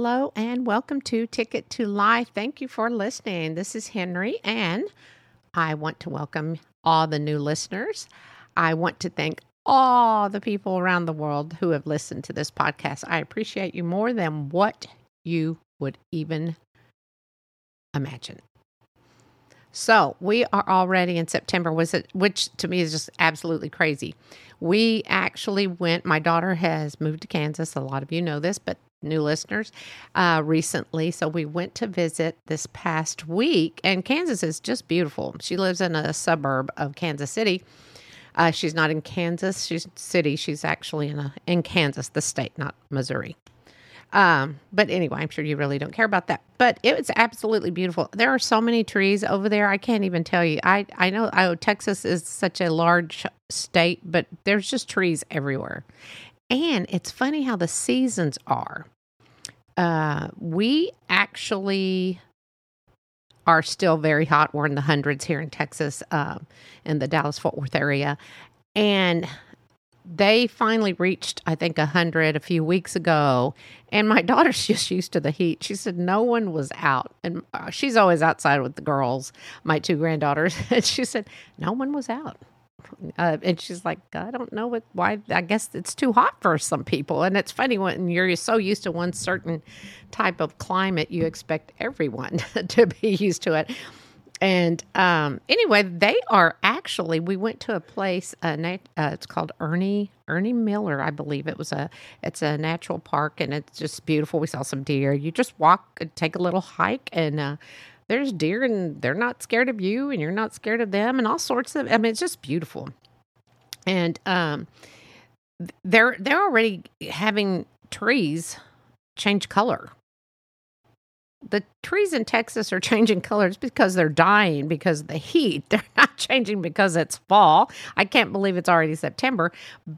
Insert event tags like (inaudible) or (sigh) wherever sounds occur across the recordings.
Hello and welcome to Ticket to Life. Thank you for listening. This is Henrie, and I want to welcome all the new listeners. I want to thank all the people around the world who have listened to this podcast. I appreciate you more than what you would even imagine. So we are already in September, was it? Which to me is just absolutely crazy. We actually went. My daughter has moved to Kansas. A lot of you know this, but new listeners uh, recently. So we went to visit this past week, and Kansas is just beautiful. She lives in a suburb of Kansas City. Uh, she's not in Kansas she's City. She's actually in a in Kansas, the state, not Missouri. Um, but anyway, I'm sure you really don't care about that. But it was absolutely beautiful. There are so many trees over there. I can't even tell you. I I know I, Texas is such a large state, but there's just trees everywhere. And it's funny how the seasons are. Uh, we actually are still very hot. We're in the hundreds here in Texas, uh, in the Dallas Fort Worth area. And they finally reached, I think, 100 a few weeks ago. And my (laughs) daughter's just used to the heat. She said no one was out. And uh, she's always outside with the girls, my two granddaughters. (laughs) And she said no one was out. Uh, and she's like, I don't know what, why, I guess it's too hot for some people. And it's funny when you're so used to one certain type of climate, you expect everyone (laughs) to be used to it. And um, anyway, they are actually. We went to a place. Uh, uh, it's called Ernie Ernie Miller, I believe it was a. It's a natural park, and it's just beautiful. We saw some deer. You just walk, take a little hike, and uh, there's deer and they're not scared of you and you're not scared of them and all sorts of I mean it's just beautiful. And um they're they're already having trees change color. The trees in Texas are (laughs) changing colors because they're dying because of the heat. (laughs) They're not changing because it's fall. I can't believe it's already September.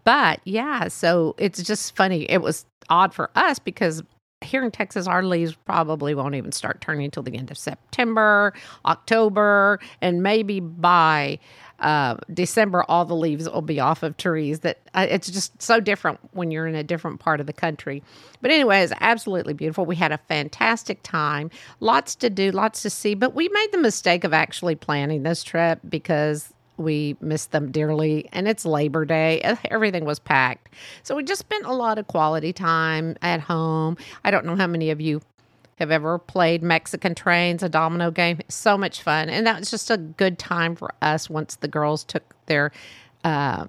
But yeah, so it's just funny. It was odd for us because here in Texas, our leaves probably won't even start turning until the end of September, October, and maybe by uh, December, all the leaves will be off of trees. That uh, it's just so different when you're in a different part of the country. But anyway, it's absolutely beautiful. We had a fantastic time, lots to do, lots to see. But we made the mistake of actually planning this trip because we missed them dearly, and it's Labor Day. Everything was packed. So we just spent a lot of quality time at home. I don't know how many of you have ever played Mexican Trains, a domino game. So much fun. And that was just a good time for us once the girls took their uh,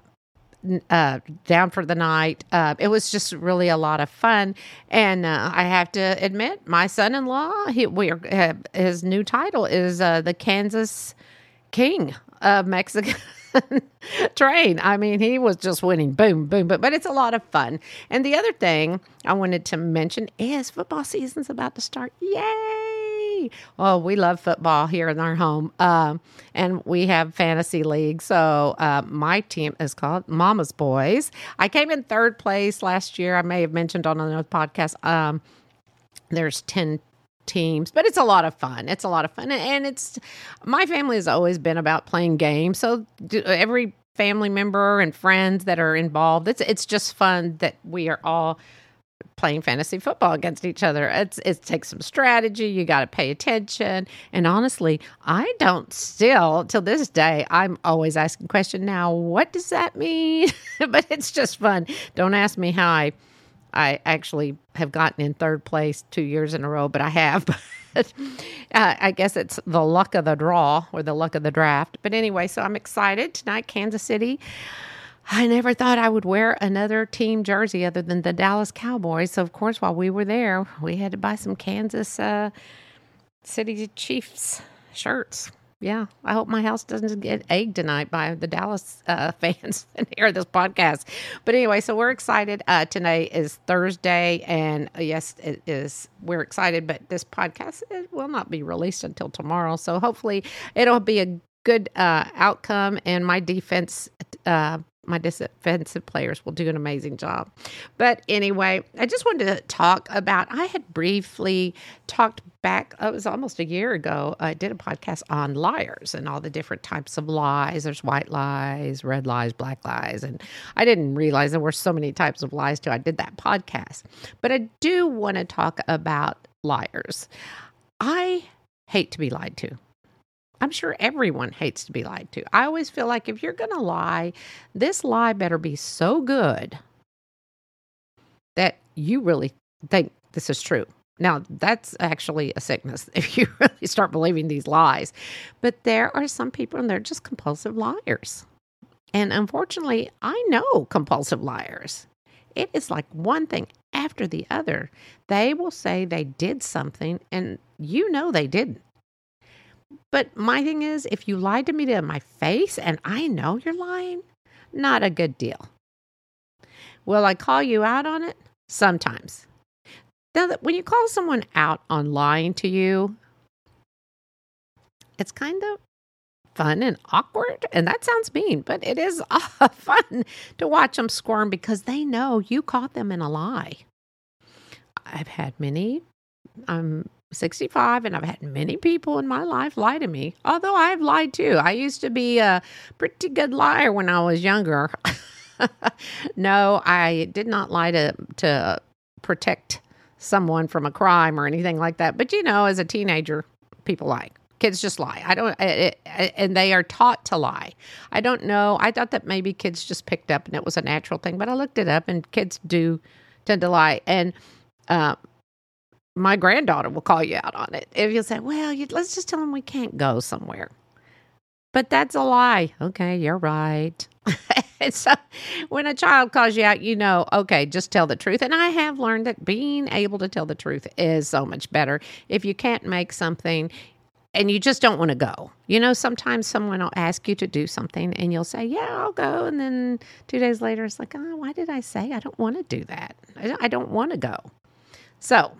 uh, down for the night. Uh, it was just really a lot of fun, and uh, I have to admit, my son-in-law, he, we are, uh, his new title is uh, the Kansas King of Mexican (laughs) train. I mean, he was just winning, boom, boom, but but it's a lot of fun. And the other thing I wanted to mention is football season's about to start. Yay! Oh, we love football here in our home, um, and we have fantasy league. So uh, my team is called Mama's Boys. I came in third place last year. I may have mentioned on another podcast. Um, there's 10 teams, but it's a lot of fun. It's a lot of fun. And it's my family has always been about playing games. So every family member and friends that are involved, it's it's just fun that we are all playing fantasy football against each other. It's it takes some strategy. You got to pay attention. And honestly, I don't still till this day. I'm always asking question. Now, what does that mean? (laughs) but it's just fun. Don't ask me how I I actually have gotten in third place two years in a row, but I have. (laughs) But uh, I guess it's the luck of the draw or the luck of the draft. But anyway, so I'm excited tonight, Kansas City. I never thought I would wear another team jersey other than the Dallas Cowboys. So, of course, while we were there, we had to buy some Kansas uh, City Chiefs shirts yeah, I hope my house doesn't get egged tonight by the Dallas uh, (laughs) fans and hear this podcast. But anyway, so we're excited. Uh, tonight is Thursday, and uh, yes, it is. We're excited, but this podcast it will not be released until tomorrow. So hopefully, it'll be a good uh, outcome, and my defense uh, my defensive players will do an amazing job. But anyway, I just wanted to talk about. I had briefly talked back, oh, it was almost a year ago. Uh, I did a podcast on liars and all the different types of lies. There's white lies, red lies, black lies. And I didn't realize there were so many types of lies too. I did that podcast. But I do want to talk about liars. I hate to be lied to. I'm sure everyone hates to be lied to. I always feel like if you're going to lie, this lie better be so good that you really think this is true. Now, that's actually a sickness (laughs) if you really start believing these lies. But there are some people and they're just compulsive liars. And unfortunately, I know compulsive liars. It is like one thing after the other. They will say they did something and you know they didn't. But my thing is, if you lied to me to my face and I know you're lying, not a good deal. Will I call you out on it? Sometimes. Now, when you call someone out on lying to you, it's kind of fun and awkward. And that sounds mean, but it is (laughs) fun to watch them squirm because they know you caught them in a lie. I've had many um, 65 and I've had many people in my life lie to me. Although I've lied too. I used to be a pretty good liar when I was younger. (laughs) no, I did not lie to to protect someone from a crime or anything like that. But you know, as a teenager, people lie. Kids just lie. I don't, it, it, and they are taught to lie. I don't know. I thought that maybe kids just picked up and it was a natural thing, but I looked it up and kids do tend to lie. And uh, my granddaughter will call you out on it. If you say, well, you, let's just tell them we can't go somewhere. But that's a lie. Okay, you're right. (laughs) so when a child calls you out, you know, okay, just tell the truth. And I have learned that being able to tell the truth is so much better. If you can't make something and you just don't want to go, you know, sometimes someone will ask you to do something and you'll say, yeah, I'll go. And then two days later, it's like, oh, why did I say I don't want to do that? I don't want to go. So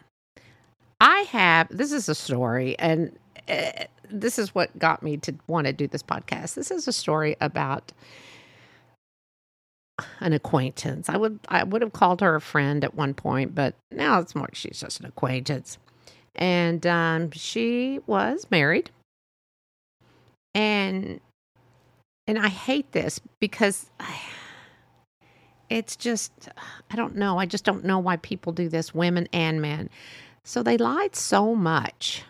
I have, this is a story, and uh, this is what got me to want to do this podcast. This is a story about an acquaintance. I would I would have called her a friend at one point, but now it's more she's just an acquaintance. And um, she was married, and and I hate this because I, it's just I don't know. I just don't know why people do this, women and men. So they lied so much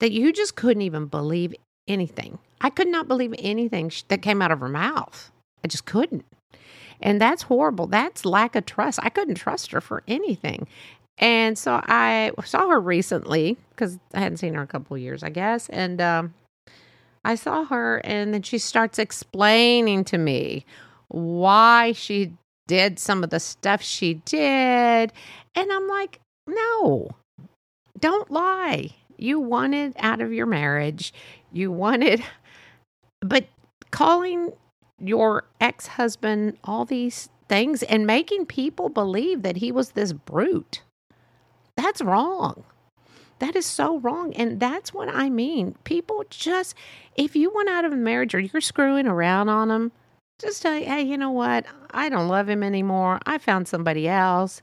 that you just couldn't even believe anything. I could not believe anything that came out of her mouth. I just couldn't. And that's horrible. That's lack of trust. I couldn't trust her for anything. And so I saw her recently because I hadn't seen her a couple years, I guess. And um, I saw her, and then she starts explaining to me why she did some of the stuff she did. And I'm like, no, don't lie. You wanted out of your marriage. You wanted, (laughs) but calling your ex husband all these things and making people believe that he was this brute. That's wrong. That is so wrong. And that's what I mean. People just, if you want out of a marriage or you're screwing around on them, just say, hey, you know what? I don't love him anymore. I found somebody else.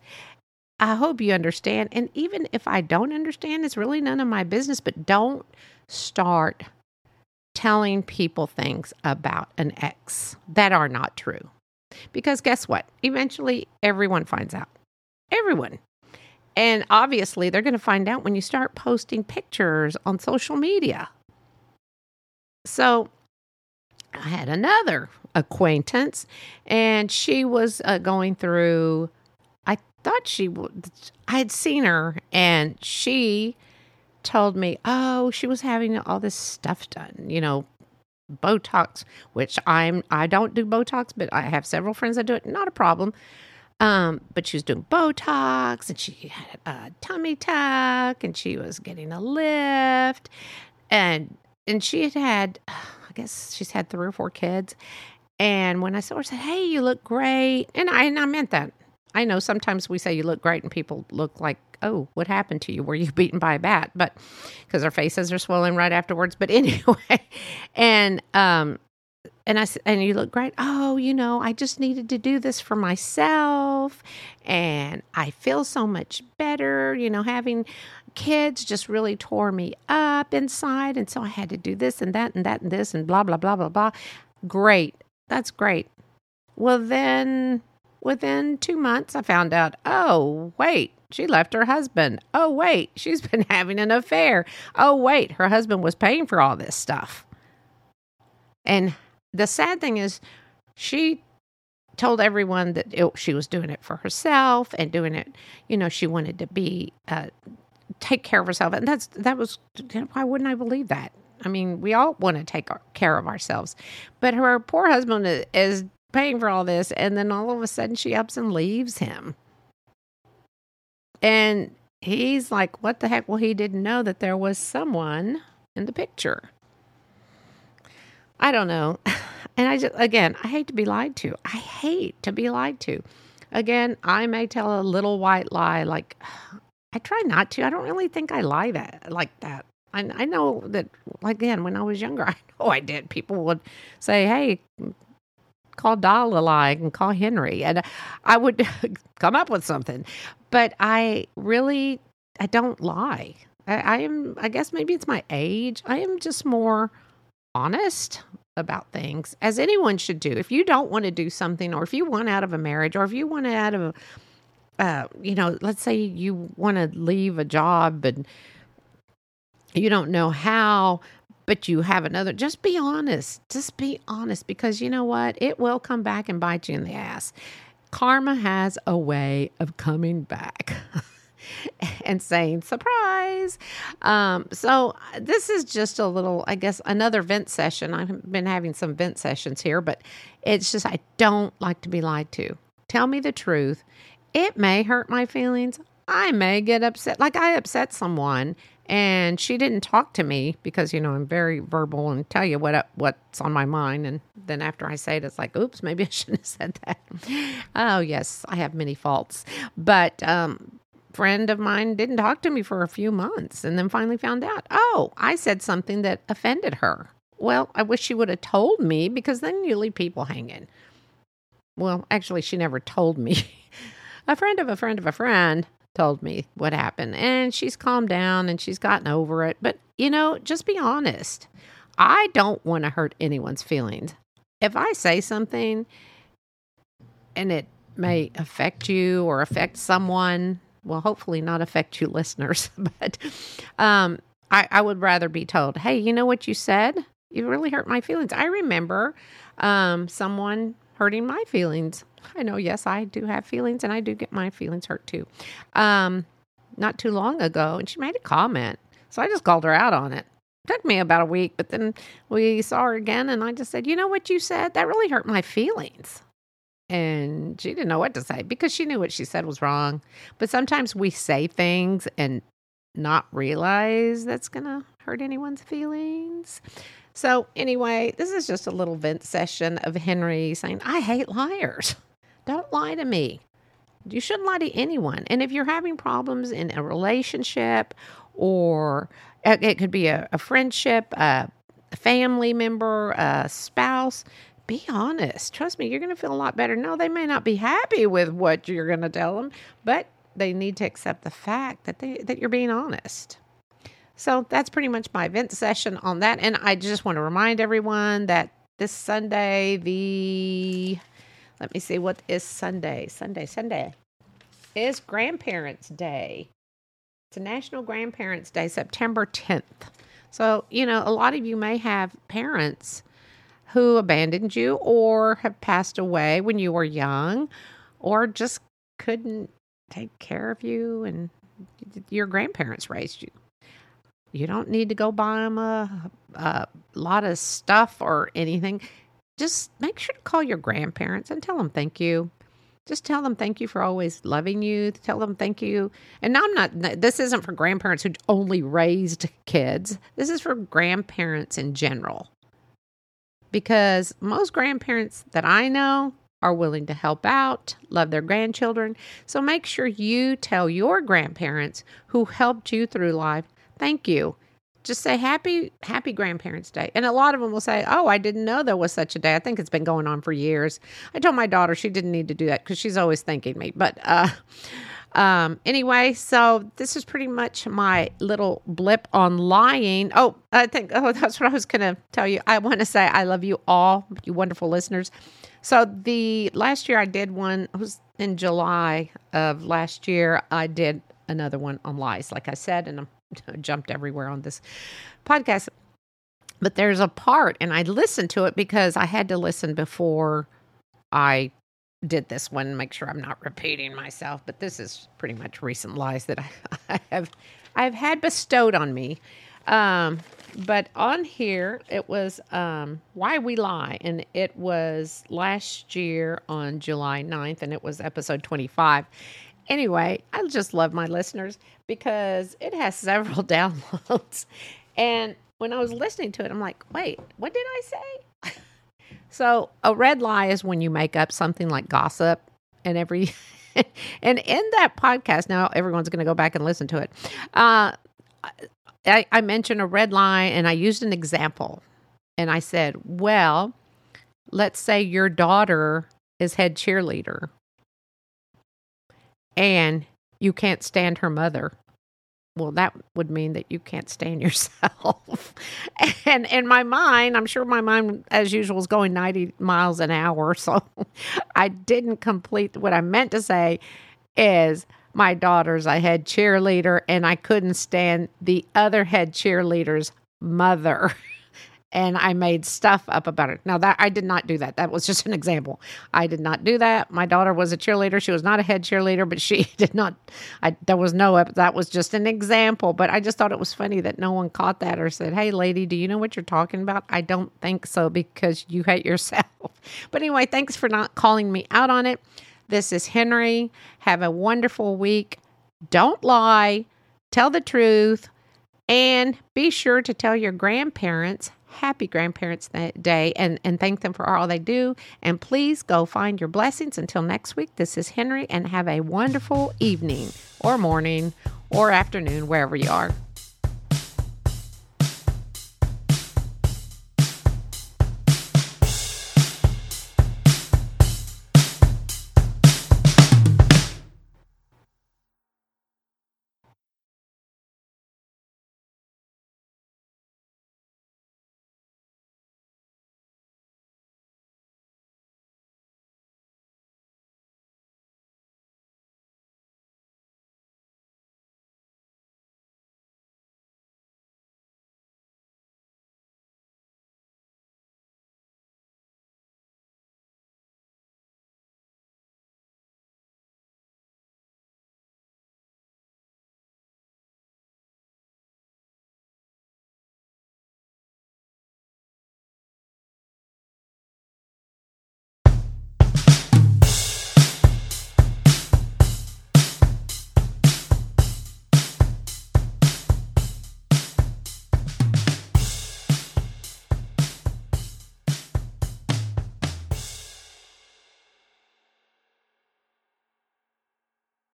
I hope you understand. And even if I don't understand, it's really none of my business, but don't start telling people things about an ex that are not true. Because guess what? Eventually, everyone finds out. Everyone. And obviously, they're going to find out when you start posting pictures on social media. So, I had another acquaintance, and she was uh, going through thought she would. I had seen her, and she told me, oh, she was having all this stuff done, you know, Botox, which I'm I don't do Botox, but I have several friends that do it. Not a problem. Um, but she was doing Botox, and she had a tummy tuck, and she was getting a lift, and and she had had, I guess she's had three or four kids. And when I saw her, I said, "Hey, you look great," and I and I meant that. I know sometimes we say you look great and people look like, oh, what happened to you? Were you (laughs) beaten by a bat? But because their faces are swollen right afterwards. But (laughs) anyway, and um, and I and you look great. Oh, you know, I just needed to do this for myself, and I feel so much better. You know, having kids just really tore me up inside, and so I had to do this and that and that and this and blah blah blah blah blah. Great, that's great. Well, then within two months, I found out. Oh, wait. She left her husband. Oh, wait, (laughs) she's been having an affair. Oh, wait, her husband was paying for all this stuff. And the sad thing is, she told everyone that it, she was doing it for herself and doing it, you know, she wanted to be, uh, take care of herself. And that's, that was, why wouldn't I believe that? I mean, we all want to take care of ourselves. But her poor husband is paying for all this. And then all of a sudden she ups and leaves him. And he's like, what the heck? Well, he didn't know that there was someone in the picture. I don't know. (laughs) And I just, again, I hate to be lied to. I hate to be lied to. Again, I may tell a little white lie like, (sighs) I try not to. I don't really think I lie that like that. I, I know that, like again, when I was younger, (laughs) I know I did. People would say, hey, call Doll a and call Henrie. And I would (laughs) come up with something. But I really, I don't lie. I, I am, I guess maybe it's my age. I am just more honest about things as anyone should do. If you don't want to do something, or if you want out of a marriage, or if you want out of, uh, you know, let's say you want to leave a job and you don't know how, but you have another, just be honest. Just be honest because you know what? It will come back and bite you in the ass. Karma has a way of coming back. (laughs) and saying surprise. Um, so this is just a little, I guess, another vent session. I've been having some vent sessions here, but it's just I don't like to be lied to. Tell me the truth. It may hurt my feelings. I may get upset. Like I upset someone and she didn't talk to me because you know I'm very verbal and tell you what what's on my mind and then after I say it it's like oops maybe I (laughs) shouldn't have said that. Oh yes, I have many faults. But um friend of mine didn't talk to me for a few months and then finally found out, oh, I said something that offended her. Well, I wish she would have told me because then you leave people hanging. Well, actually, she never told me. (laughs) a friend of a friend of a friend told me what happened, and she's calmed down and she's gotten over it. But, you know, just be honest. I don't want to hurt anyone's feelings. If I say something and it may affect you or affect someone, well, hopefully not affect you (laughs) listeners, but um, I, I, would rather be told, hey, you know what you said? You really hurt my feelings. I remember um, someone hurting my feelings. I know, yes, I do have feelings and I do get my feelings hurt too. Um, not too long ago, and she made a comment. So I just called her out on it. it. Took me about a week, but then we saw her again, and I just said, You know what you said? That really hurt my feelings and she didn't know what to say because she knew what she said was wrong. But sometimes we say things and not realize that's going to hurt anyone's feelings. So, anyway, this is just a little vent session of Henrie saying, I hate liars. (laughs) Don't lie to me. You shouldn't lie to anyone. And if you're having problems in a relationship or uh, it could be a, a friendship, a family member, a spouse, be honest. Trust me, you're going to feel a lot better. No, they may not be happy with what you're going to tell them, but they need to accept the fact that they that you're being honest. So that's pretty much my event session on that. And I just want to remind everyone that this Sunday, the let me see what is Sunday. Sunday, Sunday is Grandparents' Day. It's a National Grandparents' Day, September 10th. So, you know, a lot of you may have parents who abandoned you or have passed away when you were young or just couldn't take care of you and your grandparents raised you. You don't need to go buy them a, a lot of stuff or anything. Just make sure to call your grandparents and tell them thank you. Just tell them thank you for always loving you. Tell them thank you. And now I'm not, this isn't for grandparents who only raised kids. This is for grandparents in general because most grandparents that I know are willing to help out, love their grandchildren. So make sure you tell your grandparents who helped you through life, thank you. Just say happy happy grandparents day. And a lot of them will say oh i didn't know there was such a day. I think it's been going on for years. I told my daughter she didn't need to do that because she's always thanking me. But uh um anyway so this is pretty much my little blip on lying. Oh i think oh (laughs) that's what i was gonna tell you. I want to say i love you all you wonderful listeners. So the last year i did one it was in july of last year i did another one on lies like i said and i'm (laughs) jumped everywhere on this podcast. But there's a part, and I listened to it because I had to listen before I did this one, make sure I'm not repeating myself. But this is pretty much recent lies that (laughs) I, I have I've had bestowed on me. Um, but on here it was um, why we lie and it was last year on july 9th and it was episode 25 Anyway, I just love my listeners because it has (laughs) several downloads. And when I was listening to it, I'm like, wait, what did I say? (laughs) so, a red lie is when you make up something like gossip and every. (laughs) and in that podcast, now everyone's going to go back and listen to it. Uh, I, I mentioned a red lie and I used an example. And I said, well, let's say your daughter is head cheerleader and you can't stand her mother. Well, that would mean that you can't stand (laughs) yourself. and in my mind, I'm sure my mind, as usual, is going 90 miles an hour. (laughs) So I didn't complete what I meant to say is my daughter's a head cheerleader and I couldn't stand the other head cheerleader's mother. (laughs) and I made stuff up about it. Now that I did not do that. That was just an example. I did not do that. My daughter was a cheerleader. She was not a head cheerleader, but she (laughs) did not. I there was no. That was just an example. But I just thought it was funny that no one caught that or said, "Hey, lady, do you know what you're talking about?" I don't think so because you hate yourself. (laughs) But anyway, thanks for not calling me out on it. This is Henrie. Have a wonderful week. Don't lie. Tell the truth. And be sure to tell your grandparents happy Grandparents Day and, and thank them for all they do. And please go find your blessings. Until next week, this is Henrie, and have a wonderful evening or morning or afternoon, wherever you are.